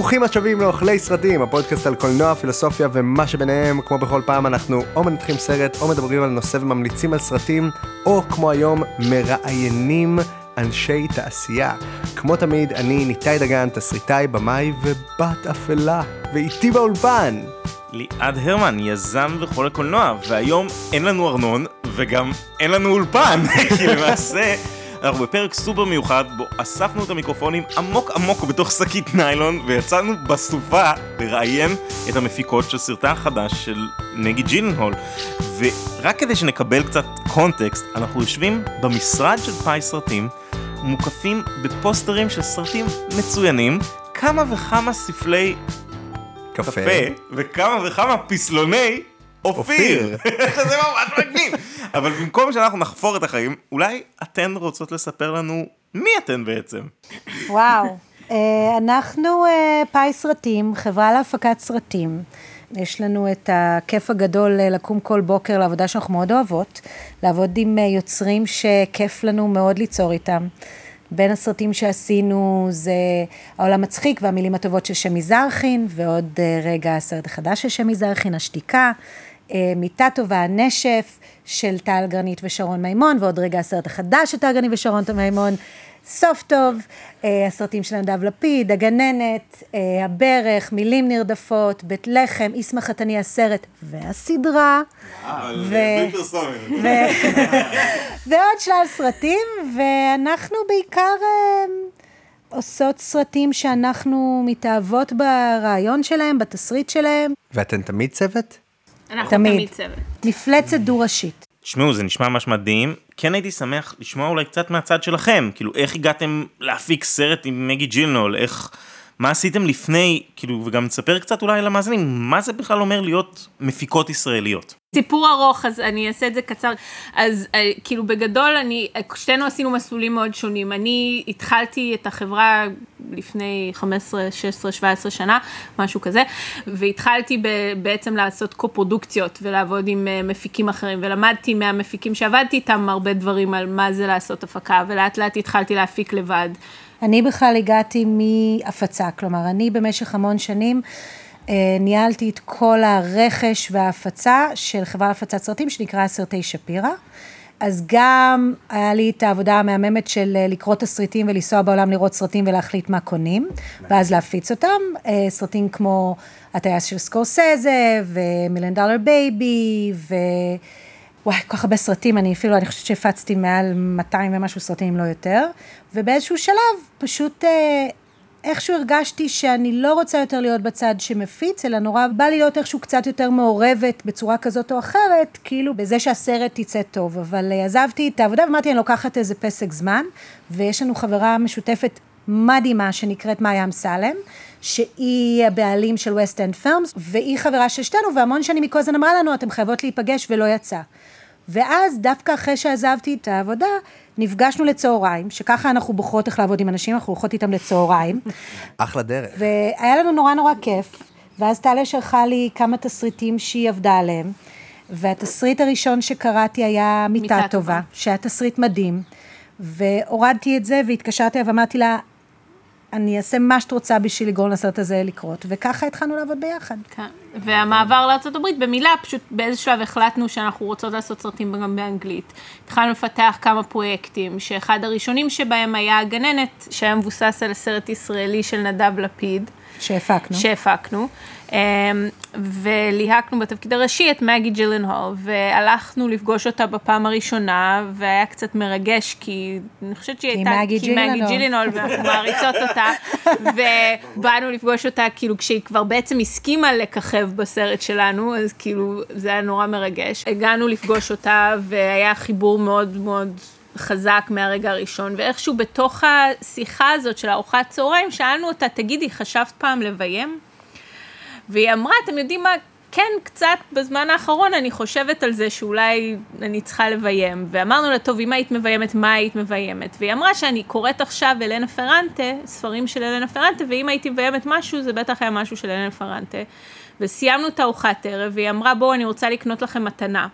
ברוכים השבים לאוכלי סרטים, הפודקאסט על קולנוע, פילוסופיה ומה שביניהם. כמו בכל פעם אנחנו או מנתחים סרט או מדברים על נושא וממליצים על סרטים, או כמו היום מראיינים אנשי תעשייה. כמו תמיד, אני ניתאי דגן, תסריטאי, במאי ובת אפלה, ואיתי באולפן. ליעד הרמן, יזם וכל הקולנוע, והיום אין לנו ארנון, וגם אין לנו אולפן, כי למעשה אנחנו בפרק סופר מיוחד, בו אספנו את המיקרופונים עמוק עמוק בתוך שקית ניילון, ויצאנו בסופה לראיין את המפיקות של סרטה החדש של נגי ג'ילנהול. ורק כדי שנקבל קצת קונטקסט, אנחנו יושבים במשרד של פאי סרטים, מוקפים בפוסטרים של סרטים מצוינים, כמה וכמה ספלי קפה. קפה, וכמה וכמה פסלוני אופיר. זה ממש מגניב. אבל במקום שאנחנו נחפור את החיים, אולי אתן רוצות לספר לנו מי אתן בעצם. וואו. אה, אנחנו אה, פאי סרטים, חברה להפקת סרטים. יש לנו את הכיף הגדול אה, לקום כל בוקר לעבודה שאנחנו מאוד אוהבות, לעבוד עם יוצרים שכיף לנו מאוד ליצור איתם. בין הסרטים שעשינו זה העולם מצחיק והמילים הטובות של שמי זרחין, ועוד רגע הסרט החדש של שמי זרחין, השתיקה, מיטה טובה, הנשף של טל גרנית ושרון מימון, ועוד רגע הסרט החדש של טל גרנית ושרון מימון, סוף טוב, אה, הסרטים של נדב לפיד, הגננת, אה, הברך, מילים נרדפות, בית לחם, איסמא חתני הסרט, והסדרה. ו- ו- ועוד שלל סרטים, ואנחנו בעיקר אה, עושות סרטים שאנחנו מתאהבות ברעיון שלהם, בתסריט שלהם, ואתן תמיד צוות? אנחנו תמיד. תמיד צוות. מפלצת דו-ראשית. תשמעו, זה נשמע ממש מדהים. כן הייתי שמח לשמוע אולי קצת מהצד שלכם. כאילו, איך הגעתם להפיק סרט עם מגי ג'ילנול? איך... מה עשיתם לפני? כאילו, וגם תספר קצת אולי למאזינים, מה זה בכלל אומר להיות מפיקות ישראליות? סיפור ארוך, אז אני אעשה את זה קצר. אז אה, כאילו בגדול, אני, שתינו עשינו מסלולים מאוד שונים. אני התחלתי את החברה לפני 15, 16, 17 שנה, משהו כזה, והתחלתי ב, בעצם לעשות קו-פרודוקציות ולעבוד עם אה, מפיקים אחרים, ולמדתי מהמפיקים שעבדתי איתם הרבה דברים על מה זה לעשות הפקה, ולאט לאט התחלתי להפיק לבד. אני בכלל הגעתי מהפצה, כלומר, אני במשך המון שנים אה, ניהלתי את כל הרכש וההפצה של חברה להפצת סרטים שנקרא סרטי שפירא. אז גם היה לי את העבודה המהממת של אה, לקרוא תסריטים ולנסוע בעולם לראות סרטים ולהחליט מה קונים, ואז להפיץ אותם. אה, סרטים כמו הטייס של סקורסזה, ומיליון דולר בייבי, ו... וואי, כל כך הרבה סרטים, אני אפילו, אני חושבת שהפצתי מעל 200 ומשהו סרטים, אם לא יותר, ובאיזשהו שלב פשוט אה, איכשהו הרגשתי שאני לא רוצה יותר להיות בצד שמפיץ, אלא נורא בא לי להיות איכשהו קצת יותר מעורבת בצורה כזאת או אחרת, כאילו בזה שהסרט יצא טוב, אבל אה, עזבתי את העבודה ואמרתי, אני לוקחת איזה פסק זמן, ויש לנו חברה משותפת מדהימה שנקראת מאיה אמסלם, שהיא הבעלים של ווסט אנד פילמס, והיא חברה של שתינו, והמון שנים היא כל הזמן אמרה לנו, אתם חייבות להיפגש ולא יצא. ואז דווקא אחרי שעזבתי את העבודה, נפגשנו לצהריים, שככה אנחנו בוחרות איך לעבוד עם אנשים, אנחנו הולכות איתם לצהריים, אחלה דרך. והיה לנו נורא נורא כיף, ואז טליה שלחה לי כמה תסריטים שהיא עבדה עליהם, והתסריט הראשון שקראתי היה מיטה, טובה. שהיה תסריט מדהים, והורדתי את זה והתקשרתי אליו ואמרתי לה, אני אעשה מה שאת רוצה בשביל לגרום לסרט הזה לקרות, וככה התחלנו לעבוד ביחד. כן. והמעבר לארה"ב, במילה, פשוט באיזה שלב החלטנו שאנחנו רוצות לעשות סרטים גם באנגלית. התחלנו לפתח כמה פרויקטים, שאחד הראשונים שבהם היה הגננת, שהיה מבוסס על סרט ישראלי של נדב לפיד. שהפקנו. שהפקנו, וליהקנו בתפקיד הראשי את מגי ג'ילנהול, והלכנו לפגוש אותה בפעם הראשונה, והיה קצת מרגש, כי אני חושבת שהיא הייתה, מגי כי מגי. ג'ילנהול, ואנחנו מעריצות אותה, ובאנו לפגוש אותה, כאילו, כשהיא כבר בעצם הסכימה לככב בסרט שלנו, אז כאילו, זה היה נורא מרגש. הגענו לפגוש אותה, והיה חיבור מאוד מאוד... חזק מהרגע הראשון, ואיכשהו בתוך השיחה הזאת של ארוחת צהריים, שאלנו אותה, תגידי, חשבת פעם לביים? והיא אמרה, אתם יודעים מה, כן, קצת בזמן האחרון אני חושבת על זה שאולי אני צריכה לביים. ואמרנו לה, טוב, אם היית מביימת, מה היית מביימת? והיא אמרה שאני קוראת עכשיו אלנה פרנטה, ספרים של אלנה פרנטה, ואם הייתי מביימת משהו, זה בטח היה משהו של אלנה פרנטה. וסיימנו את הארוחת ערב, והיא אמרה, בואו, אני רוצה לקנות לכם מתנה.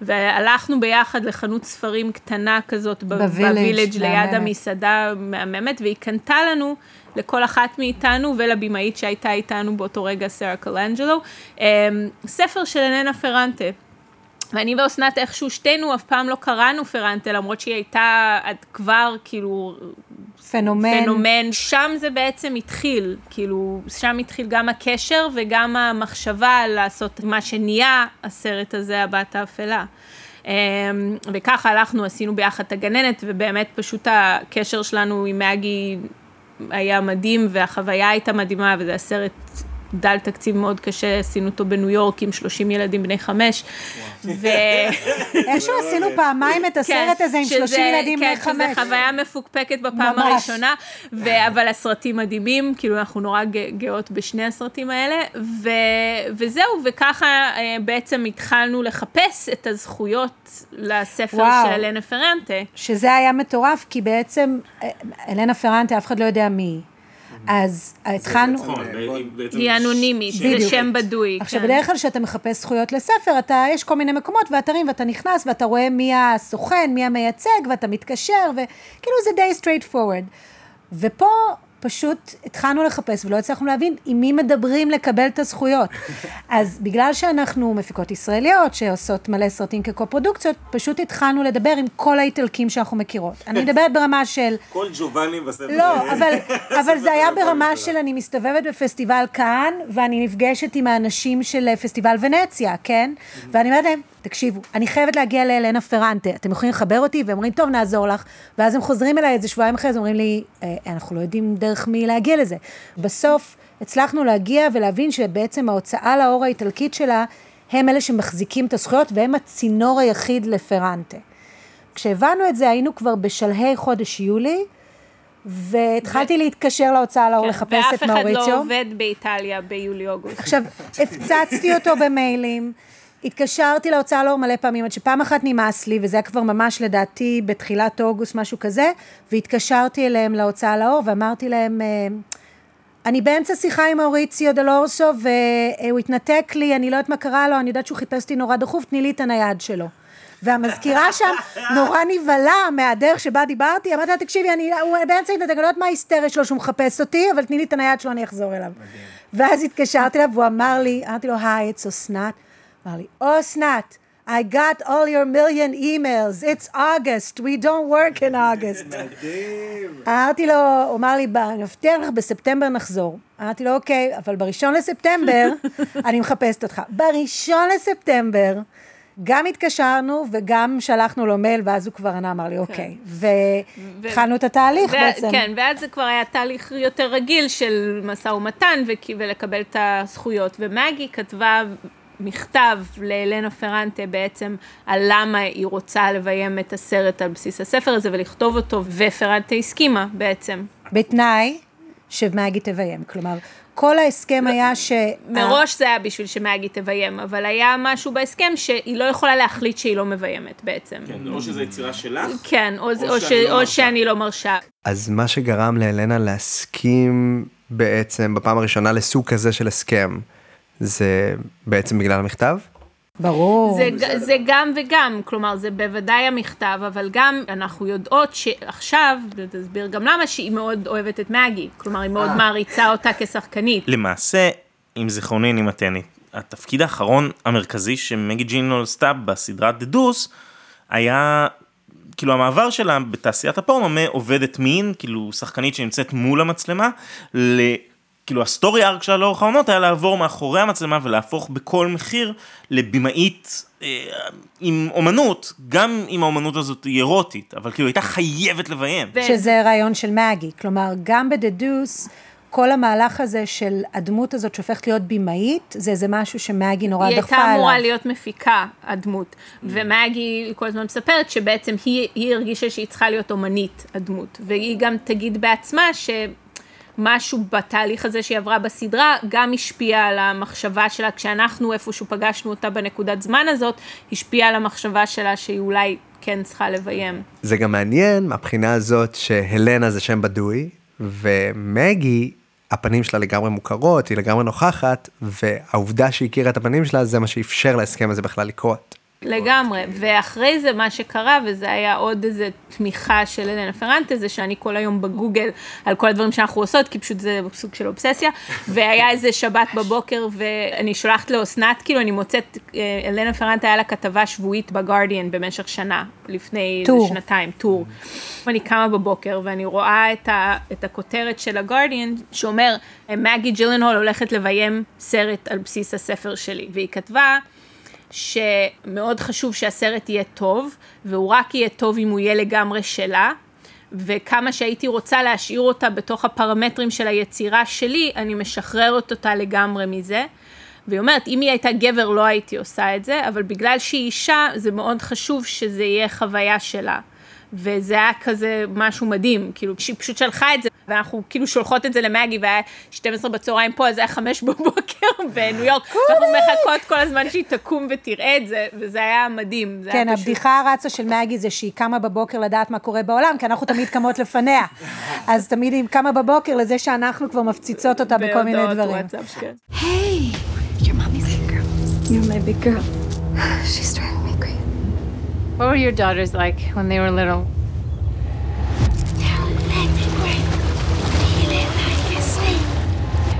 והלכנו ביחד לחנות ספרים קטנה כזאת בווילג', ליד. המסעדה מהממת, והיא קנתה לנו, לכל אחת מאיתנו ולבמאית שהייתה איתנו באותו רגע, סרה קלנג'לו, אמ, ספר של אלנה פרנטה. ואני ואסנת איכשהו שתינו אף פעם לא קראנו פרנטה, למרות שהיא הייתה עד כבר כאילו פנומן. פנומן. שם זה בעצם התחיל, כאילו, שם התחיל גם הקשר וגם המחשבה לעשות מה שנהיה הסרט הזה, הבת האפלה. אמ, וככה הלכנו, עשינו ביחד את הגננת, ובאמת פשוט הקשר שלנו עם מגי היה מדהים, והחוויה הייתה מדהימה, וזה הסרט דל תקציב מאוד קשה, עשינו אותו בניו יורק עם 30 ילדים בני חמש. ו... איכשהו עשינו פעמיים את הסרט הזה עם כן, שזה- 30 ילדים בני כן, חמש. שזה חוויה מפוקפקת בפעם. הראשונה, אבל הסרטים מדהימים, כאילו אנחנו נורא גא- גאות בשני הסרטים האלה, ו- וזהו, וככה אה, בעצם התחלנו לחפש את הזכויות לספר וואו. של אלנה פרנטה. שזה היה מטורף, כי בעצם אה, אלנה פרנטה, אף אחד לא יודע מי היא. אז התחלנו... היא אנונימית, זה. שם בדוי. עכשיו, כן. בדרך כלל כשאתה מחפש זכויות לספר, אתה, יש כל מיני מקומות ואתרים, ואתה נכנס ואתה רואה מי הסוכן, מי המייצג, ואתה מתקשר, וכאילו זה די straight forward. ופה פשוט התחלנו לחפש ולא הצלחנו להבין עם מי מדברים לקבל את הזכויות. אז בגלל שאנחנו מפיקות ישראליות שעושות מלא סרטים כקו-פרודוקציות, פשוט התחלנו לדבר עם כל האיטלקים שאנחנו מכירות. אני מדברת ברמה של... כל ג'ובאני בספר. לא, אבל, אבל זה היה ברמה של אני מסתובבת בפסטיבל כאן, ואני נפגשת עם האנשים של אה, פסטיבל ונציה, כן? ואני אומרת להם, תקשיבו, אני חייבת להגיע לאלנה פרנטה, אתם יכולים לחבר אותי? והם אומרים, טוב, נעזור לך. ואז הם חוזרים אליי איזה שבועיים אחרי זה, אומרים לי, "אה, אנחנו לא יודעים דרך מי להגיע לזה. בסוף הצלחנו להגיע ולהבין שבעצם ההוצאה לאור האיטלקית שלה, הם אלה שמחזיקים את הזכויות, והם הצינור היחיד לפרנטה. כשהבנו את זה, היינו כבר בשלהי חודש יולי, והתחלתי להתקשר להוצאה לאור כן, לחפש את ואף אחד מאוריציו. לא עובד באיטליה ביולי-אוגוסט. עכשיו, הפצצתי אותו במיילים, התקשרתי להוצאה לאור מלא פעמים, עד שפעם אחת נמאס לי, וזה היה כבר ממש לדעתי בתחילת אוגוסט, משהו כזה, והתקשרתי אליהם להוצאה לאור, ואמרתי להם, אה, אני באמצע שיחה עם מאוריציו דלורסו, והוא התנתק לי, אני לא יודעת מה קרה לו, אני יודעת שהוא חיפש אותי נורא דחוף, תני לי את הנייד שלו. והמזכירה שם נורא נבהלה מהדרך שבה דיברתי, אמרתי לה, תקשיבי, אני, הוא באמצע התנתק, אני לא יודעת מה ההיסטריה שלו שהוא מחפש אותי, אבל תני לי את הנייד שלו, אני אחזור אליו. ואז התקשרתי אליו, והוא אמר לי, אמרתי לו, היי, it's אסנת. אמר לי, אסנת, I got all your million emails, it's August, we don't work in August. אמרתי לו, הוא אמר לי, "ב- אני מבטיח לך, בספטמבר נחזור. אמרתי לו, אוקיי, אבל בראשון לספטמבר אני מחפשת אותך. בראשון לספטמבר גם התקשרנו וגם שלחנו לו מייל, ואז הוא כבר ענה, אמר לי, אוקיי. והתחלנו את התהליך בעצם. כן, ואז זה כבר היה תהליך יותר רגיל של משא ומתן ולקבל את הזכויות. ומגי כתבה מכתב לאלנה פרנטה בעצם על למה היא רוצה לביים את הסרט על בסיס הספר הזה ולכתוב אותו, ופרנטה הסכימה בעצם. בתנאי שמגי תביים. כלומר, כל ההסכם היה ש... מראש זה היה בשביל שמגי תביים, אבל היה משהו בהסכם שהיא לא יכולה להחליט שהיא לא מביימת בעצם. כן, או שזו יצירה שלך. כן, או, או או, שאני ש, לא או. שאני לא מרשה. אז מה שגרם לאלנה להסכים בעצם בפעם הראשונה לסוג כזה של הסכם, זה בעצם בגלל המכתב? ברור. זה, זה גם וגם, כלומר זה בוודאי המכתב, אבל גם אנחנו יודעות שעכשיו, ותסביר גם למה, שהיא מאוד אוהבת את מגי, כלומר היא מאוד מעריצה אותה כשחקנית. למעשה, אם זיכרוני איני מתני, התפקיד האחרון המרכזי שמגי ג'ינול עשתה בסדרת The Deuce, היה כאילו המעבר שלה בתעשיית הפורנו מעובדת מין, כאילו שחקנית שנמצאת מול המצלמה, ל... כאילו הסטורי ארק שלה לאורך העונות היה לעבור מאחורי המצלמה ולהפוך בכל מחיר לבמאית אה, עם אומנות, גם אם האומנות הזאת היא אירוטית, אבל כאילו הייתה חייבת לביים. שזה רעיון של מגי. כלומר, גם בדדוס, כל המהלך הזה של הדמות הזאת שהופכת להיות במאית, זה איזה משהו שמגי נורא היא דחפה הייתה עליו. אמורה להיות מפיקה, הדמות. ומגי כל הזמן מספרת שבעצם היא, היא הרגישה שהיא צריכה להיות אומנית, הדמות. והיא גם תגיד בעצמה שמשהו בתהליך הזה שהיא עברה בסדרה, גם השפיע על המחשבה שלה, כשאנחנו איפשהו פגשנו אותה בנקודת זמן הזאת, השפיע על המחשבה שלה שהיא אולי כן צריכה לביים. זה גם מעניין מהבחינה הזאת שהלנה זה שם בדוי, ומגי, הפנים שלה לגמרי מוכרות, היא לגמרי נוכחת, והעובדה שהיא הכירה את הפנים שלה זה מה שאפשר להסכם הזה בכלל לקרות. לגמרי, ואחרי זה מה שקרה, וזה היה עוד איזה תמיכה של אלנה פרנטה, זה שאני כל היום בגוגל על כל הדברים שאנחנו עושות, כי פשוט זה סוג של אובססיה, והיה איזה שבת בבוקר, ואני שולחת לאסנת, כאילו אני מוצאת, אה, אלנה פרנטה היה לה כתבה שבועית בגרדיאן במשך שנה, לפני. איזה שנתיים, טור. ואני קמה בבוקר ואני רואה את, ה, את הכותרת של הגרדיאן, שאומר, מגי ג'ילנהול הולכת לביים סרט על בסיס הספר שלי, והיא כתבה, שמאוד חשוב שהסרט יהיה טוב, והוא רק יהיה טוב אם הוא יהיה לגמרי שלה, וכמה שהייתי רוצה להשאיר אותה בתוך הפרמטרים של היצירה שלי, אני משחררת אותה לגמרי מזה. והיא אומרת, אם היא הייתה גבר לא הייתי עושה את זה, אבל בגלל שהיא אישה, זה מאוד חשוב שזה יהיה חוויה שלה. וזה היה כזה משהו מדהים, כאילו, שהיא פשוט שלחה את זה, ואנחנו כאילו שולחות את זה למגי, והיה 12 בצהריים פה, אז זה היה 5 בבוקר בניו יורק, ואנחנו מחכות כל הזמן שהיא תקום ותראה את זה, וזה היה מדהים. זה היה כן, פשוט- הבדיחה הרצה של מגי זה שהיא קמה בבוקר לדעת מה קורה בעולם, כי אנחנו תמיד קמות לפניה. אז תמיד היא קמה בבוקר לזה שאנחנו כבר מפציצות אותה בכל מיני בהודעות דברים. וואטסאפ, כן. Hey, your mommy's big girl. You're my big girl. She's. What were your daughters like when they were little?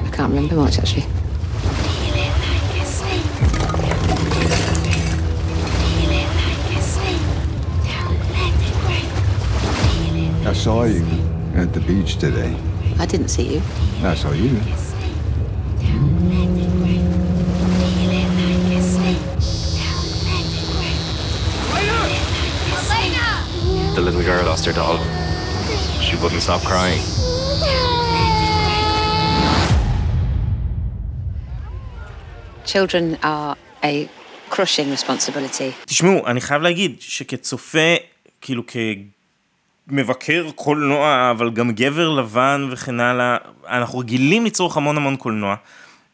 I can't remember much actually. I saw you at the beach today. I didn't see you. I saw you. Lost her doll. She wouldn't stop crying. Children are a crushing responsibility. תשמעו, אני חייב להגיד שכצופה, כאילו כמבקר קולנוע, אבל גם גבר לבן וכן הלאה, אנחנו רגילים לצרוך המון המון קולנוע.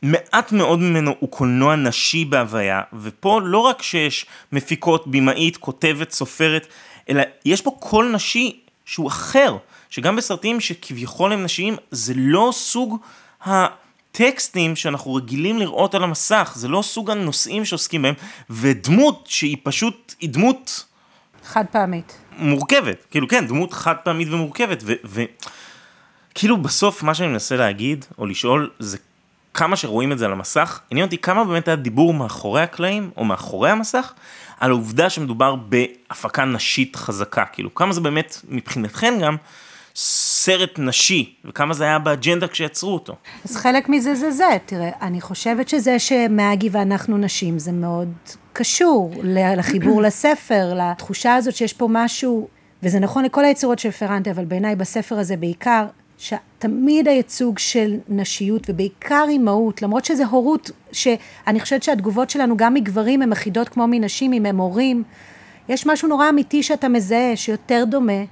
מעט מאוד ממנו הוא קולנוע נשי בהוויה, ופה לא רק שיש מפיקות, במאית, כותבת, סופרת, אלא יש פה קול נשי שהוא אחר, שגם בסרטים שכביכול הם נשיים, זה לא סוג הטקסטים שאנחנו רגילים לראות על המסך, זה לא סוג הנושאים שעוסקים בהם, ודמות שהיא פשוט, היא דמות חד פעמית. מורכבת, כאילו כן, דמות חד פעמית ומורכבת, וכאילו בסוף מה שאני מנסה להגיד, או לשאול, זה כמה שרואים את זה על המסך, עניין אותי כמה באמת היה דיבור מאחורי הקלעים, או מאחורי המסך, על העובדה שמדובר בהפקה נשית חזקה, כאילו כמה זה באמת מבחינתכן גם סרט נשי, וכמה זה היה באג'נדה כשיצרו אותו. אז חלק מזה זה זה, תראה, אני חושבת שזה שמגי ואנחנו נשים זה מאוד קשור לחיבור לספר, לתחושה הזאת שיש פה משהו, וזה נכון לכל היצירות של פרנטה, אבל בעיניי בספר הזה בעיקר, שתמיד הייצוג של נשיות ובעיקר אימהות, למרות שזה הורות, שאני חושבת שהתגובות שלנו גם מגברים הן אחידות כמו מנשים, אם הם הורים, יש משהו נורא אמיתי שאתה מזהה, שיותר דומה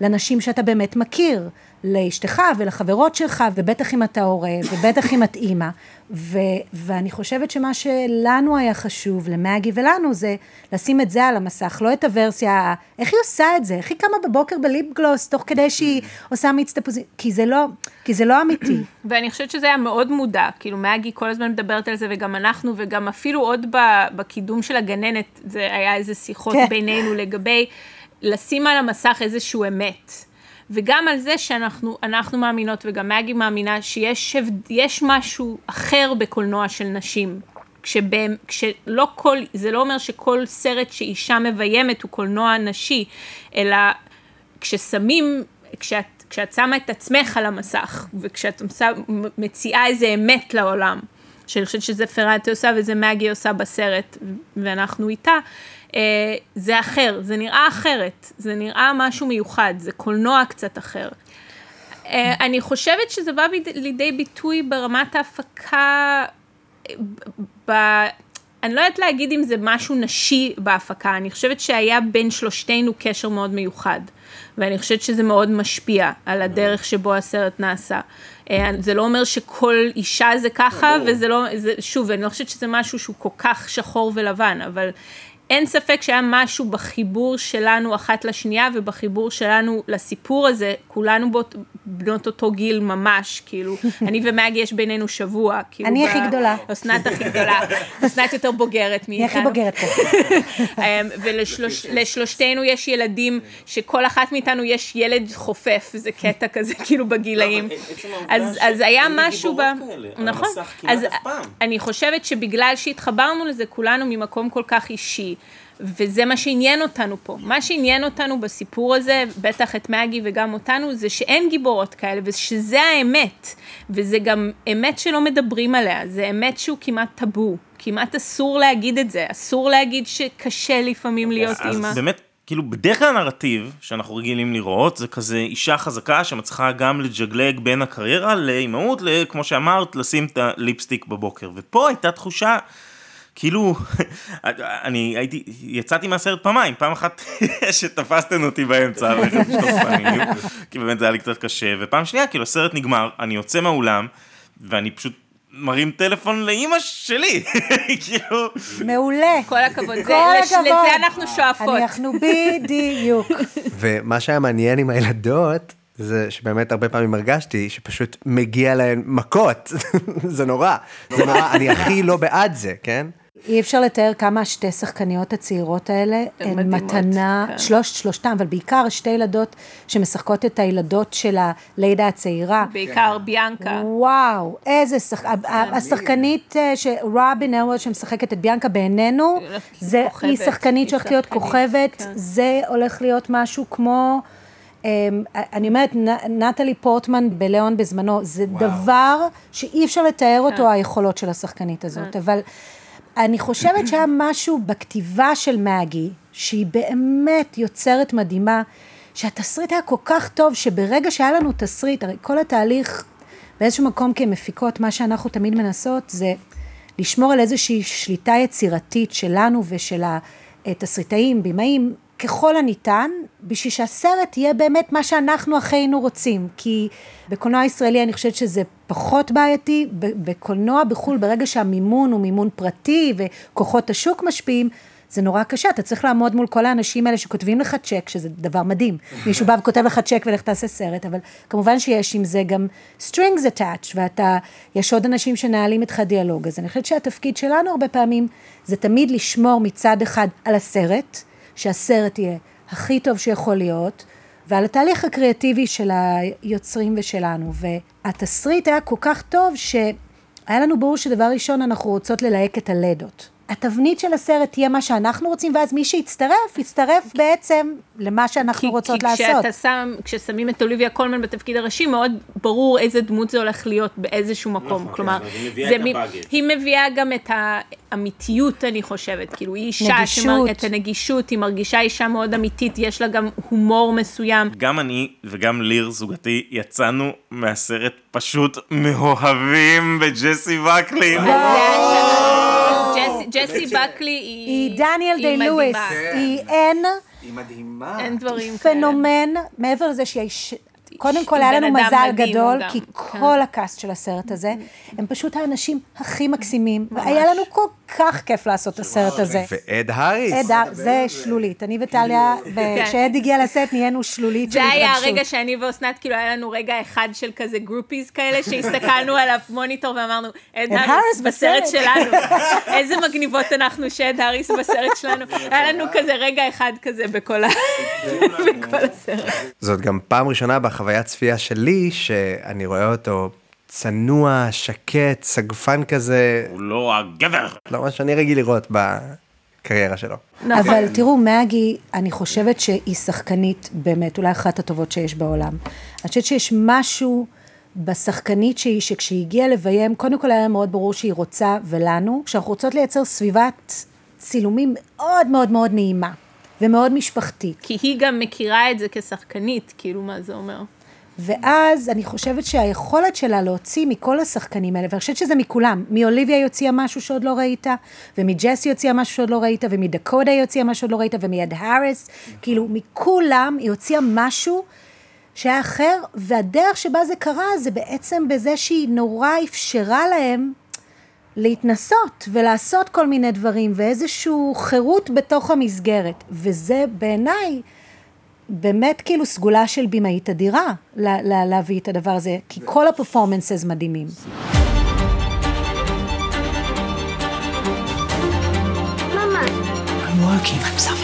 לנשים שאתה באמת מכיר, לאשתך ולחברות שלך, ובטח אם אתה הורה, ובטח אם את אימא. ו- ואני חושבת שמה שלנו היה חשוב, למגי ולנו, זה לשים את זה על המסך, לא את הוורסיה, איך היא עושה את זה? איך היא קמה בבוקר בליפ גלוס, תוך כדי שהיא עושה מיץ תפוזים? כי זה לא, כי זה לא אמיתי. ואני חושבת שזה היה מאוד מודע, כאילו מגי כל הזמן מדברת על זה, וגם אנחנו, וגם אפילו עוד בקידום של הגננת, זה היה איזה שיחות כן. בינינו לגבי לשים על המסך איזשהו אמת. וגם על זה שאנחנו אנחנו מאמינות, וגם מגי מאמינה, שיש משהו אחר בקולנוע של נשים. כשבהם, כשלא כל, זה לא אומר שכל סרט שאישה מביימת הוא קולנוע נשי, אלא כששמים, כשאת, כשאת שמה את עצמך על המסך, וכשאת עושה- מציעה איזה אמת לעולם, שאני חושבת שזה פרנטה עושה וזה מגי עושה בסרט, ואנחנו איתה, זה אחר, זה נראה אחרת, זה נראה משהו מיוחד, זה קולנוע קצת אחר. אה, אני חושבת שזה בא ביד- לידי ביטוי ברמת ההפקה, אה, ב... אני לא יודעת להגיד אם זה משהו נשי בהפקה, אני חושבת שהיה בין שלושתנו קשר מאוד מיוחד, ואני חושבת שזה מאוד משפיע על הדרך שבו הסרט נעשה. אה, זה לא אומר שכל אישה זה ככה, וזה לא, זה, שוב, אני לא חושבת שזה משהו שהוא כל כך שחור ולבן, אבל אין ספק שהיה משהו בחיבור שלנו אחת לשנייה ובחיבור שלנו לסיפור הזה, כולנו באות, בנות אותו גיל ממש, כאילו, אני ומגי יש בינינו שבוע. כאילו, אני הכי גדולה. אסנת הכי גדולה, אסנת יותר בוגרת מאיתנו. אני הכי בוגרת פה. אמ, ולשלושתנו יש ילדים, שכל אחת מאיתנו יש ילד חופף, זה קטע כזה, כאילו בגילאים. אז, אז היה משהו ב... נכון. אז אני חושבת שבגלל שהתחברנו לזה, כולנו ממקום כל כך אישי. וזה מה שעניין אותנו פה. מה שעניין אותנו בסיפור הזה, בטח את מגי וגם אותנו, זה שאין גיבורות כאלה, ושזה האמת. וזה גם אמת שלא מדברים עליה, זה אמת שהוא כמעט טאבו. כמעט אסור להגיד את זה, אסור להגיד שקשה לפעמים להיות אימא. אז באמת, כאילו בדרך כלל הנרטיב שאנחנו רגילים לראות, זה כזה אישה חזקה שמצליחה גם לג'גלג בין הקריירה לאימהות, כמו שאמרת, לשים את הליפסטיק בבוקר. ופה הייתה תחושה... כאילו, אני הייתי, יצאתי מהסרט פעמיים, פעם אחת שתפסתם אותי באמצע, כי באמת זה היה לי קצת קשה, ופעם שנייה, כאילו הסרט נגמר, אני יוצא מהאולם, ואני פשוט מרים טלפון לאימא שלי, כאילו... מעולה. כל הכבוד, כל הכבוד. לזה אנחנו שואפות. אנחנו בדיוק. ומה שהיה מעניין עם הילדות, זה שבאמת הרבה פעמים הרגשתי שפשוט מגיע להן מכות, זה נורא, זה נורא, אני הכי לא בעד זה, כן? אי אפשר לתאר כמה השתי שחקניות הצעירות האלה הן מתנה, כן. שלוש, שלושתם, אבל בעיקר שתי ילדות שמשחקות את הילדות של הלידה הצעירה. בעיקר ביאנקה. וואו, איזה שחק... השחקנית אה, ש- רובין ארווד שמשחקת את ביאנקה בעינינו, זה, כוכבת, היא שחקנית שהולכת להיות שחקנית, כוכבת, כן. זה הולך להיות משהו כמו... אמ, אני אומרת, נטלי פורטמן בליאון בזמנו, זה דבר שאי אפשר לתאר כן. אותו, היכולות של השחקנית הזאת, אבל אני חושבת שהיה משהו בכתיבה של מגי, שהיא באמת יוצרת מדהימה, שהתסריט היה כל כך טוב, שברגע שהיה לנו תסריט, הרי כל התהליך, באיזשהו מקום כמפיקות, מה שאנחנו תמיד מנסות זה לשמור על איזושהי שליטה יצירתית שלנו ושל התסריטאים, במאים, ככל הניתן, בשביל שהסרט יהיה באמת מה שאנחנו היינו רוצים. כי בקולנוע ישראלי אני חושבת שזה פחות בעייתי, בקולנוע בחו"ל, ברגע שהמימון הוא מימון פרטי וכוחות השוק משפיעים, זה נורא קשה, אתה צריך לעמוד מול כל האנשים האלה שכותבים לך צ'ק, שזה דבר מדהים. מישהו בא וכותב לך צ'ק ולך תעשה סרט, אבל כמובן שיש עם זה גם strings attached, ואתה, יש עוד אנשים שנעלים איתך דיאלוג. אז אני חושבת שהתפקיד שלנו הרבה פעמים, זה תמיד לשמור מצד אחד על הסרט, שהסרט יהיה הכי טוב שיכול להיות, ועל התהליך הקריאטיבי של היוצרים ושלנו. והתסריט היה כל כך טוב, שהיה לנו ברור שדבר ראשון, אנחנו רוצות ללהק את הלדות. התבנית של הסרט תהיה מה שאנחנו רוצים, ואז מי שיצטרף, יצטרף בעצם למה שאנחנו רוצות כי לעשות. כשאתה שם, כששמים את אוליביה קולמן בתפקיד הראשי, מאוד ברור איזה דמות זה הולך להיות באיזשהו מקום. כלומר, כן, אז היא מביאה זה את מ-. היא מביאה גם את האמיתיות, אני חושבת. כאילו, היא אישה, נגישות. שמר, את הנגישות, היא מרגישה אישה מאוד אמיתית, יש לה גם הומור מסוים. גם אני וגם ליר זוגתי יצאנו מהסרט פשוט מאוהבים בג'סי וקלי. ג'סי באקלי היא... היא דניאל דיי לואיס, היא אין היא מדהימה. אין דברים כאלה. פנומן, מעבר לזה שהיא... קודם כל, היה לנו מזל גדול, גם, כי כן. כל הקאסט של הסרט הזה, הם פשוט האנשים הכי מקסימים, והיה לנו כל כך כיף לעשות את הסרט הזה. ואד האריס. זה שלולית. אני וטליה, כשאד הגיע לסט, נהיינו שלולית של זה היה התרגשות. הרגע שאני ואוסנת, כאילו היה לנו רגע אחד של כזה גרופיז כאלה, שהסתכלנו על המוניטור ואמרנו, אד האריס בסרט בסרט." שלנו. איזה מגניבות אנחנו שאד האריס בסרט שלנו. היה לנו כזה רגע אחד כזה בכל הסרט. זאת גם פעם ראשונה בחוויית צפייה שלי, שאני רואה אותו צנוע, שקט, סגפן כזה, הוא לא הגבר. לא מה שאני רגיל לראות בקריירה שלו. אבל תראו, מגי, אני חושבת שהיא שחקנית באמת, אולי אחת הטובות שיש בעולם. אני חושבת שיש משהו בשחקנית שהיא, שכשהיא הגיעה לביים, קודם כל היה מאוד ברור שהיא רוצה, ולנו, שאנחנו רוצות לייצר סביבת צילומים מאוד מאוד מאוד נעימה, ומאוד משפחתית. כי היא גם מכירה את זה כשחקנית, כאילו, מה זה אומר. ואז אני חושבת שהיכולת שלה להוציא מכל השחקנים האלה, ואני חושבת שזה מכולם, מאוליביה היא הוציאה משהו שעוד לא ראית, ומג'סי הוציאה משהו שעוד לא ראית, ומדקודה היא הוציאה משהו שעוד לא ראית, ומיד האריס, כאילו מכולם היא הוציאה משהו שהיה אחר, והדרך שבה זה קרה זה בעצם בזה שהיא נורא אפשרה להם להתנסות ולעשות כל מיני דברים, ואיזושהי חירות בתוך המסגרת. וזה בעיניי באמת כאילו סגולה של במאית אדירה, לה, לה, להביא את הדבר הזה, כי כל הפרפורמנסס מדהימים. I'm working. I'm.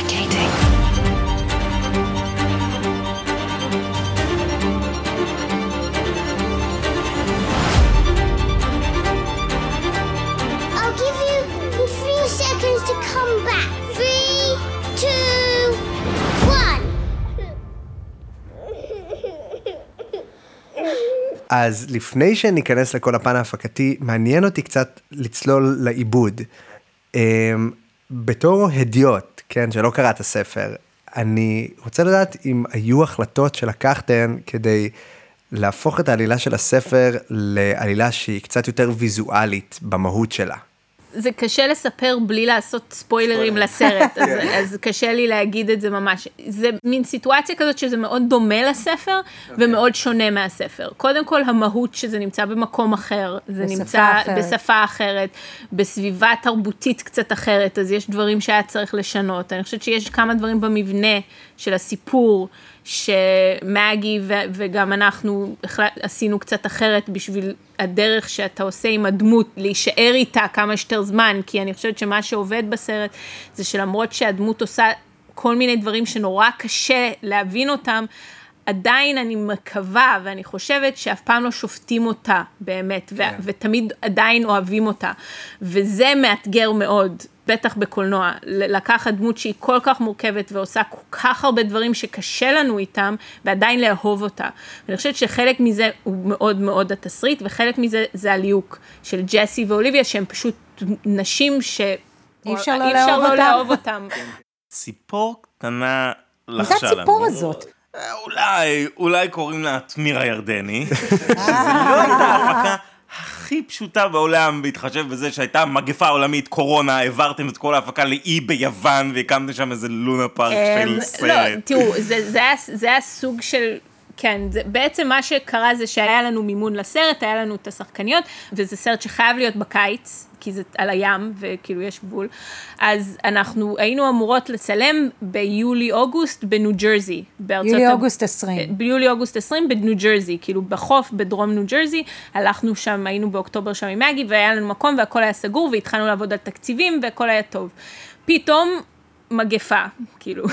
אז לפני שניכנס לכל הפן ההפקתי, מעניין אותי קצת לצלול לעיבוד. אמ, בתור הדיוט, כן, שלא קרא את הספר, אני רוצה לדעת אם היו החלטות שלקחתן כדי להפוך את העלילה של הספר לעלילה שהיא קצת יותר ויזואלית במהות שלה. זה קשה לספר בלי לעשות ספוילרים לסרט, אז, כן. אז קשה לי להגיד את זה ממש. זה מין סיטואציה כזאת שזה מאוד דומה לספר אוקיי. ומאוד שונה מהספר. קודם כל המהות שזה נמצא במקום אחר, זה בשפה נמצא אחרת. בשפה אחרת, בסביבה תרבותית קצת אחרת, אז יש דברים שהיה צריך לשנות. אני חושבת שיש כמה דברים במבנה של הסיפור. שמגי ו- וגם אנחנו עשינו קצת אחרת בשביל הדרך שאתה עושה עם הדמות, להישאר איתה כמה שיותר זמן, כי אני חושבת שמה שעובד בסרט זה שלמרות שהדמות עושה כל מיני דברים שנורא קשה להבין אותם, עדיין אני מקווה ואני חושבת שאף פעם לא שופטים אותה באמת, ו- ותמיד עדיין אוהבים אותה, וזה מאתגר מאוד. בטח בקולנוע, לקחת דמות שהיא כל כך מורכבת ועושה כל כך הרבה דברים שקשה לנו איתם, ועדיין לאהוב אותה. אני חושבת שחלק מזה הוא מאוד מאוד התסריט, וחלק מזה זה הליהוק של ג'סי ואוליביה, שהם פשוט נשים ש... אי אפשר לא לא אותם. לאהוב אותם. ציפור קטנה מה לחשה זה לנו. הציפור הזאת? אה, אולי, אולי קוראים לה תמיר הירדני. זה לא הייתה ההפקה הכי פשוטה בעולם, בהתחשב בזה שהייתה מגפה עולמית, קורונה, העברתם את כל ההפקה לאי ביוון, והקמתם שם איזה לונה פארק של אמ, סרט. לא, תראו, זה היה סוג של... כן, זה, בעצם מה שקרה זה שהיה לנו מימון לסרט, היה לנו את השחקניות, וזה סרט שחייב להיות בקיץ, כי זה על הים, וכאילו יש גבול. אז אנחנו היינו אמורות לצלם ביולי-אוגוסט בניו ג'רזי. יולי-אוגוסט 20. ביולי-אוגוסט 20 בניו ג'רזי, כאילו בחוף בדרום ניו ג'רזי, הלכנו שם, היינו באוקטובר שם עם מגי, והיה לנו מקום והכל היה סגור, והתחלנו לעבוד על תקציבים והכל היה טוב. פתאום מגפה, כאילו.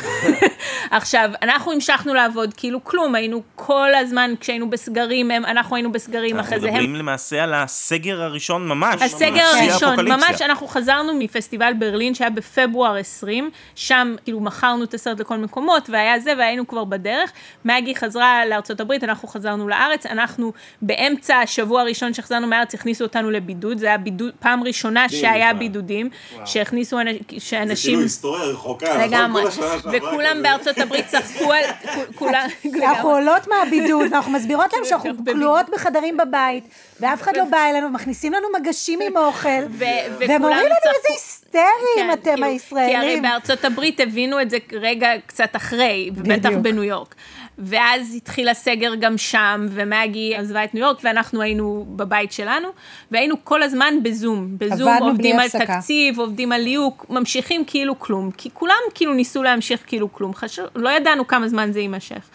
עכשיו, אנחנו המשכנו לעבוד כאילו כלום, היינו כל הזמן, כשהיינו בסגרים, הם, אנחנו היינו בסגרים, אחרי אנחנו זה הם... מדברים למעשה על הסגר הראשון ממש. הסגר הראשון. ממש אנחנו חזרנו מפסטיבל ברלין שהיה בפברואר 20, שם כאילו מכרנו את הסרט לכל מקומות והיה זה והיינו כבר בדרך, מגי חזרה לארצות הברית, אנחנו חזרנו לארץ, אנחנו באמצע השבוע הראשון שחזרנו מהארץ הכניסו אותנו לבידוד, זה היה בידוד, פעם ראשונה שהיה בידודים, שהכניסו, אנ- שאנשים... היסטוריה רחוקה, לגמרי, וכולם בארצות הברית צחקו על, כולם, אנחנו עולות מהבידוד, ואנחנו מסבירות להם שאנחנו כלואות בחדרים בבית, ואף אחד לא בא אלינו, ומכניסים לנו מגשים עם אוכל, והם אומרים לנו. איזה היסטריים אתם כאילו, כי הרי הישראלים. בארצות הברית הבינו את זה רגע קצת אחרי, ובטח. בניו יורק. ואז התחיל הסגר גם שם, ומגי עזבה את ניו יורק, ואנחנו היינו בבית שלנו, והיינו כל הזמן בזום. בזום עבדנו עובדים על הפסקה. תקציב, עובדים על ליהוק, ממשיכים כאילו כלום. כי כולם כאילו ניסו להמשיך כאילו כלום. חשב, לא ידענו כמה זמן זה יימשך.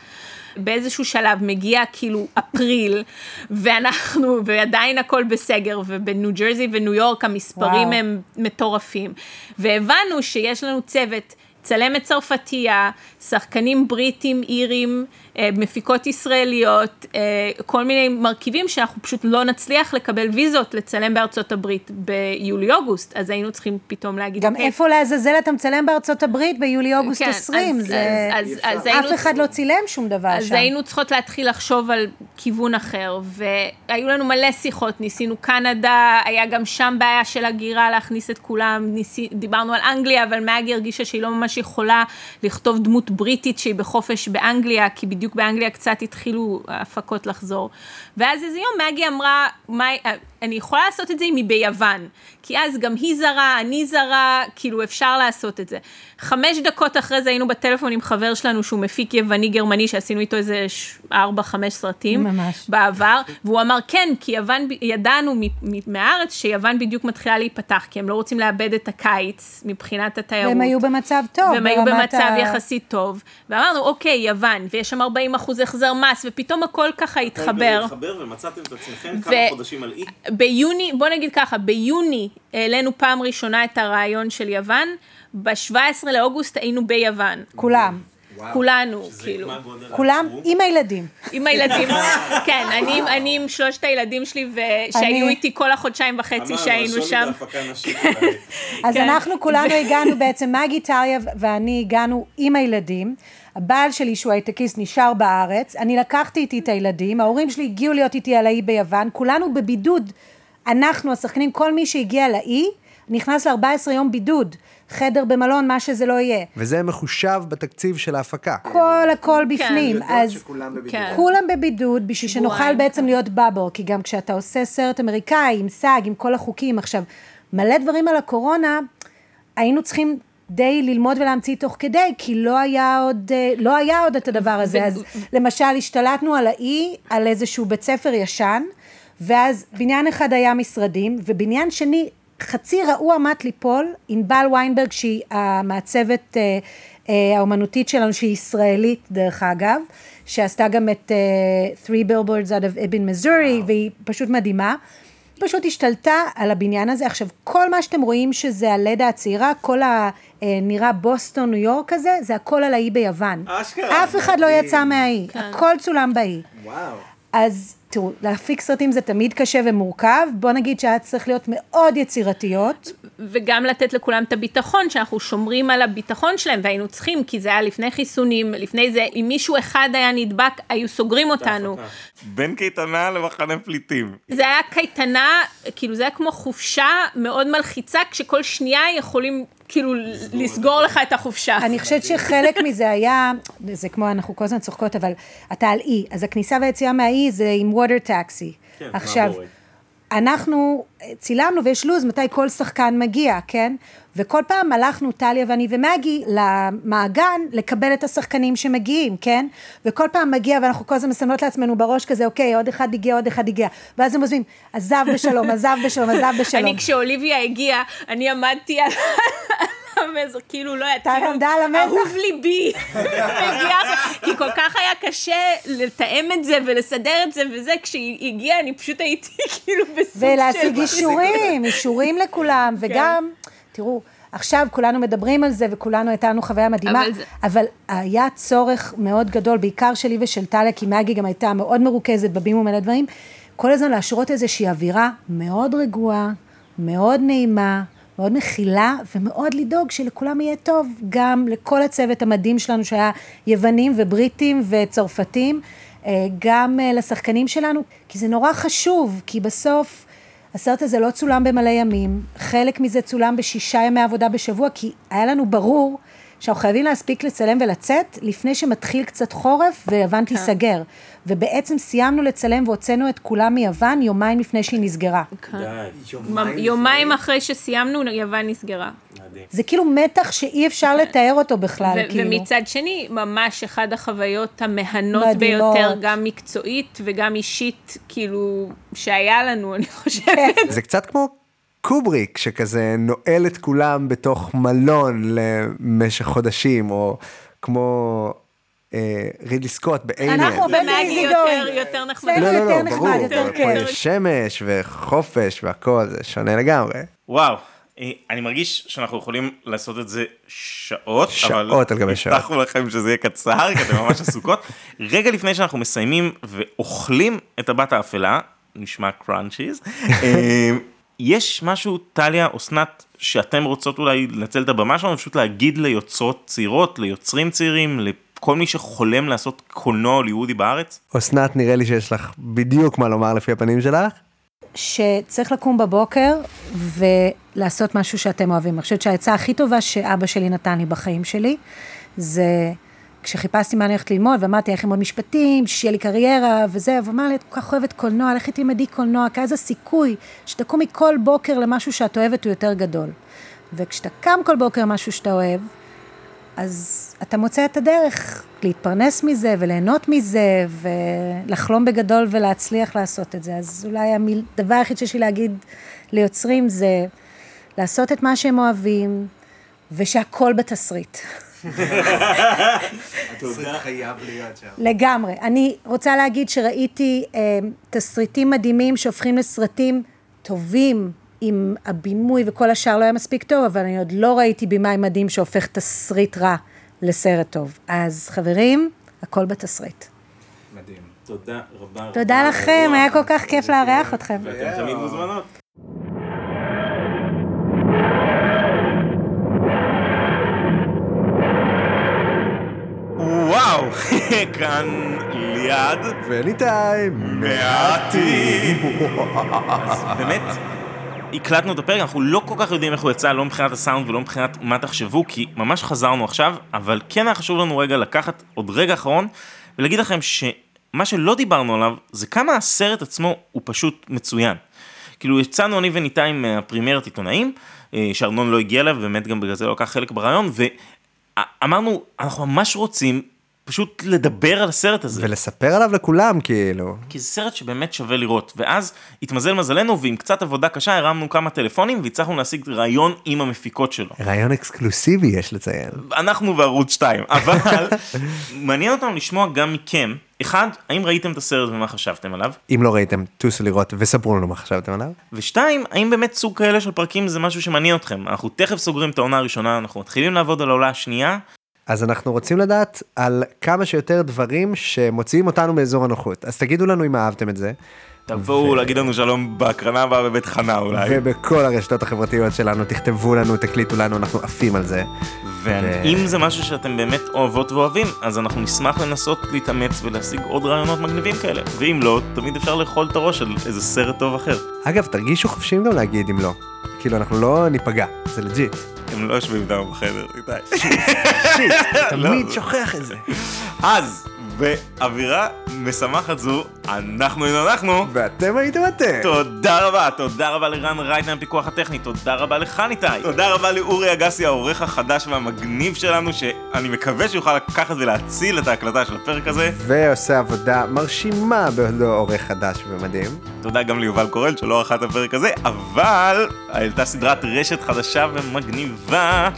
באיזשהו שלב מגיע כאילו אפריל, ואנחנו, ועדיין הכל בסגר, ובניו ג'רזי וניו יורק המספרים וואו. הם מטורפים. והבנו שיש לנו צוות, צלמת צרפתייה, שחקנים בריטים, אירים, אה, מפיקות ישראליות, אה, כל מיני מרכיבים שאנחנו פשוט לא נצליח לקבל ויזות לצלם בארצות הברית ביולי-אוגוסט, אז היינו צריכים פתאום להגיד, גם "אוקיי, איפה לעזאזל אתה מצלם בארצות הברית ביולי-אוגוסט כן, 20, אז- זה... אז- אז- אז היינו אף אחד לא צילם שום דבר אז שם. היינו צריכות להתחיל לחשוב על כיוון אחר, והיו לנו מלא שיחות, ניסינו קנדה, היה גם שם בעיה של הגירה להכניס את כולם, ניסי, דיברנו על אנגליה, אבל מגי הרגישה שהיא לא ממש יכולה לכתוב דמות בריטית שהיא בחופש באנגליה, כי בדיוק באנגליה קצת התחילו ההפקות לחזור. ואז איזה יום מגי אמרה, אני יכולה לעשות את זה אם היא ביוון, כי אז גם היא זרה, אני זרה, כאילו אפשר לעשות את זה. חמש דקות אחרי זה היינו בטלפון עם חבר שלנו שהוא מפיק יווני גרמני, שעשינו איתו איזה ארבע, חמש סרטים. ממש. בעבר, והוא אמר כן, כי יוון, ידענו מ- מ- מהארץ שיוון בדיוק מתחילה להיפתח, כי הם לא רוצים לאבד את הקיץ מבחינת התיירות. והם היו במצב טוב. והם היו במצב ה- יחסית טוב, ואמרנו, אוקיי, יוון, ויש שם 40 אחוז החזר מס, ופתאום הכל ככה התחבר. ומצאתם את עצמכם כמה ו- חודשים על אי. ביוני, בוא נגיד ככה, ביוני העלינו פעם ראשונה את הרעיון של יוון, ב-17 לאוגוסט היינו ביוון. כולם. כולנו, כאילו. כולם עם הילדים. עם הילדים, כן, אני, אני עם שלושת הילדים שלי, ושהיו אני- איתי כל החודשיים וחצי שהיינו שם. אז כן. אנחנו כולנו הגענו בעצם, מגי, טליה ואני הגענו עם הילדים. הבעל שלי, שהוא הייטקיסט, נשאר בארץ. אני לקחתי איתי את הילדים, ההורים שלי הגיעו להיות איתי על האי ביוון, כולנו בבידוד. אנחנו, השחקנים, כל מי שהגיע לאי, נכנס ל-14 יום בידוד. חדר במלון, מה שזה לא יהיה. וזה מחושב בתקציב של ההפקה. הכל הכל בפנים. אז שכולם בבידוד. כן. כולם בבידוד בשביל שנוכל בעצם להיות ב bubble, כי גם כשאתה עושה סרט אמריקאי עם סאג, עם כל החוקים, עכשיו, מלא דברים על הקורונה, היינו צריכים די ללמוד ולהמציא תוך כדי, כי לא היה עוד, אה, לא היה עוד את הדבר הזה. אז למשל, השתלטנו על האי, על איזשהו בית ספר ישן, ואז בניין אחד היה משרדים, ובניין שני, חצי רעוע מת ליפול, ענבל ויינברג, שהיא המעצבת אה, אה, האומנותית שלנו, שהיא ישראלית דרך אגב, שעשתה גם את uh, Three Billboards out of Ibn Missouri, והיא פשוט מדהימה. פשוט השתלטה על הבניין הזה. עכשיו, כל מה שאתם רואים שזה הלדה הצעירה, כל הנראה בוסטון, ניו יורק הזה, זה הכל על האי ביוון. אשכרה, אף אחד לא. יצא מהאי, הכל צולם באי. וואו. אז תראו, להפיק סרטים זה תמיד קשה ומורכב, בוא נגיד שהיה צריך להיות מאוד יצירתיות. וגם לתת לכולם את הביטחון, שאנחנו שומרים על הביטחון שלהם, והיינו צריכים, כי זה היה לפני חיסונים, לפני זה, אם מישהו אחד היה נדבק, היו סוגרים אותנו. בין קייטנה למחנה פליטים. זה היה קייטנה, כאילו זה היה כמו חופשה מאוד מלחיצה, כשכל שנייה יכולים כאילו לסגור לך את החופשה. אני חושבת שחלק מזה היה, זה כמו, אנחנו כל הזמן צוחקות, אבל אתה על אי, אז הכניסה והיציאה מהאי זה עם ווטר טקסי. כן, עכשיו. אנחנו צילמנו ויש לו"ז מתי כל שחקן מגיע, כן? וכל פעם הלכנו, טליה ואני ומגי, למעגן לקבל את השחקנים שמגיעים, כן? וכל פעם מגיע ואנחנו כל הזמן מסמנות לעצמנו בראש כזה, אוקיי, עוד אחד הגיע, עוד אחד הגיע. ואז הם עוזבים, עזב בשלום, עזב בשלום, עזב בשלום. אני כשאוליביה הגיעה, אני עמדתי על המזר, כאילו לא יודעת, כאילו, עמדה על המזח? אהוב ליבי, כי כל כך היה קשה לתאם את זה ולסדר את זה וזה, כשהיא הגיעה אני פשוט הייתי כאילו בסוג של... ולהשיג אישורים, אישורים לכולם, כן. וגם, תראו, עכשיו כולנו מדברים על זה, וכולנו הייתה לנו חוויה מדהימה, אבל זה- אבל היה צורך מאוד גדול, בעיקר שלי ושל טליה, כי מגי גם הייתה מאוד מרוכזת בבימו מלא דברים, כל הזמן להשרות איזושהי אווירה מאוד רגועה, מאוד נעימה, מאוד מכילה, ומאוד לדאוג שלכולם יהיה טוב, גם לכל הצוות המדהים שלנו, שהיה יוונים ובריטים וצרפתים, אה, גם אה, לשחקנים שלנו, כי זה נורא חשוב, כי בסוף... הסרט הזה לא צולם במלא ימים, חלק מזה צולם בשישה ימי עבודה בשבוע, כי היה לנו ברור שאנחנו חייבים להספיק לצלם ולצאת לפני שמתחיל קצת חורף ויוון תיסגר. ובעצם סיימנו לצלם והוצאנו את כולם מיוון יומיים לפני שהיא נסגרה. ממ- יומיים אחרי שסיימנו, יוון נסגרה. זה כאילו מתח שאי אפשר לתאר אותו בכלל, כאילו. ומצד שני, ממש אחד החוויות המהנות. ביותר, גם מקצועית וגם אישית, כאילו, שהיה לנו, אני חושבת. כן. זה קצת כמו קובריק, שכזה נועל את כולם בתוך מלון למשך חודשים, או כמו אה, רידלי סקוט ב Alien. אנחנו עובד ומגי ב easy יותר- going. יותר נחמד. לא, לא, לא, יותר ברור, נחמד, יותר כיף. יש שמש וחופש והכל, זה שונה לגמרי. וואו, אה, אני מרגיש שאנחנו יכולים לעשות את זה שעות, שעות על גבי שעות. הבטחנו לכם שזה יהיה קצר, כי אתם ממש עסוקות. רגע לפני שאנחנו מסיימים והולכים את הבת האפלה, נשמה קראנצ'יז, יש משהו, טליה, אסנת, שאתם רוצות אולי לנצל את הבמה שלנו, פשוט להגיד ליוצרות צעירות, ליוצרים צעירים, לכל מי שחולם לעשות קולנוע הוליוודי בארץ? אסנת, נראה לי שיש לך בדיוק מה לומר לפי הפנים שלך. שצריך לקום בבוקר ולעשות משהו שאתם אוהבים. אני חושבת שהעצה הכי טובה שאבא שלי נתן לי בחיים שלי, זה כשחיפשתי מה אני הולכת ללמוד, ואמרתי, איך ללמוד משפטים, שיהיה לי קריירה וזה, והוא אמר לי, את כל כך אוהבת קולנוע, לכי תלמדי קולנוע, כי אז הסיכוי שתקומי כל בוקר למשהו שאת אוהבת הוא יותר גדול. וכשאתה קם כל בוקר משהו שאתה אוהב, אז אתה מוצא את הדרך להתפרנס מזה וליהנות מזה ולחלום בגדול ולהצליח לעשות את זה. אז אולי הדבר היחיד שיש לי להגיד ליוצרים זה לעשות את מה שהם אוהבים ושהכול בתסריט. חייב להיות שם. לגמרי. אני רוצה להגיד שראיתי אה, תסריטים מדהימים שהופכים לסרטים טובים, עם הבימוי וכל השאר לא היה מספיק טוב, אבל אני עוד לא ראיתי בימאי מדהים שהופך תסריט רע לסרט טוב. אז חברים, הכל בתסריט. מדהים. תודה רבה. תודה לכם, היה כל כך כיף לארח אתכם. ואתם תמיד מוזמנות. וואו, כאן ליעד וניתאי, מעטי. אז באמת, הקלטנו את הפרק, אנחנו לא כל כך יודעים איך הוא יצא, לא מבחינת הסאונד ולא מבחינת מה תחשבו, כי ממש חזרנו עכשיו, אבל כן היה חשוב לנו רגע לקחת עוד רגע אחרון, ולהגיד לכם שמה שלא דיברנו עליו, זה כמה הסרט עצמו הוא פשוט מצוין. כאילו יצאנו אני וניתאי מהפרימיירת עיתונאים, אה, שארנון לא הגיע אליו, ובאמת גם בגלל זה לא לקח חלק ברעיון, ואמרנו, אנחנו ממש רוצים פשוט לדבר על הסרט הזה. ולספר עליו לכולם, כאילו. כי זה סרט שבאמת שווה לראות, ואז התמזל מזלנו, ועם קצת עבודה קשה הרמנו כמה טלפונים, והצלחנו להשיג ראיון עם המפיקות שלו. רעיון אקסקלוסיבי, יש לציין. אנחנו וערוץ 2, אבל מעניין אותנו לשמוע גם מכם, אחד, האם ראיתם את הסרט ומה חשבתם עליו? אם לא ראיתם, טוסו לראות וספרו לנו מה חשבתם עליו. ושתיים, האם באמת סוג כאלה של פרקים זה משהו שמעניין אתכם? אנחנו תכף סוגרים את העונה הראשונה, אנחנו מתחילים לעבוד על העונה השנייה. אז אנחנו רוצים לדעת על כמה שיותר דברים שמוציאים אותנו מאזור הנוחות. אז תגידו לנו אם אהבתם את זה. תבואו להגיד לנו שלום בהקרנה הבאה בבית חנה אולי. ובכל הרשתות החברתיות שלנו, תכתבו לנו, תקליטו לנו, אנחנו עפים על זה. ואם זה משהו שאתם באמת אוהבות ואוהבים, אז אנחנו נשמח לנסות להתאמץ ולהשיג עוד רעיונות מגניבים כאלה. ואם לא, תמיד אפשר לאכול את הראש על איזה סרט טוב אחר. אגב, תרגישו חופשיים גם להגיד אם לא. כאילו, אנחנו לא ניפגע, זה legit. הם לא יושבים איתנו בחדר, איתי. shit, תמיד לא. שוכח את זה. אז, באווירה משמחת זו, אנחנו היינו אנחנו. ואתם הייתם אתם. תודה רבה, תודה רבה לרן רייטן הפיקוח הטכני, תודה רבה לך ניתאי, תודה רבה לאורי אגסי העורך החדש והמגניב שלנו, שאני מקווה שיוכל לקחת ולהציל את ההקלטה של הפרק הזה. ועושה עבודה מרשימה בעודו עורך חדש ומדהים. תודה גם ליובל קורל שלא ערכה את הפרק הזה, אבל הייתה סדרת רשת חדשה ומגניבה.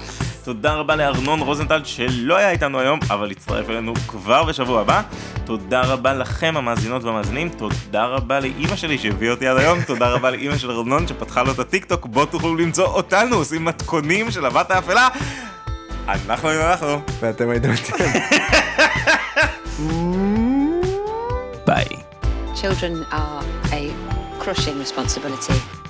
תודה רבה לארנון רוזנטל שלא היה איתנו היום, אבל יצטרף אלינו כבר בשבוע הבא. תודה רבה לכם המאזינות והמאזינים, תודה רבה לאימא שלי שהביאה אותי עד היום, תודה רבה לאימא של ארנון שפתחה לו את הטיק טוק, בו תוכלו למצוא אותנו עושים מתכונים של הבת האפלה. אנחנו היינו אנחנו. ואתם הייתם אתם. ביי. Children are a crushing responsibility.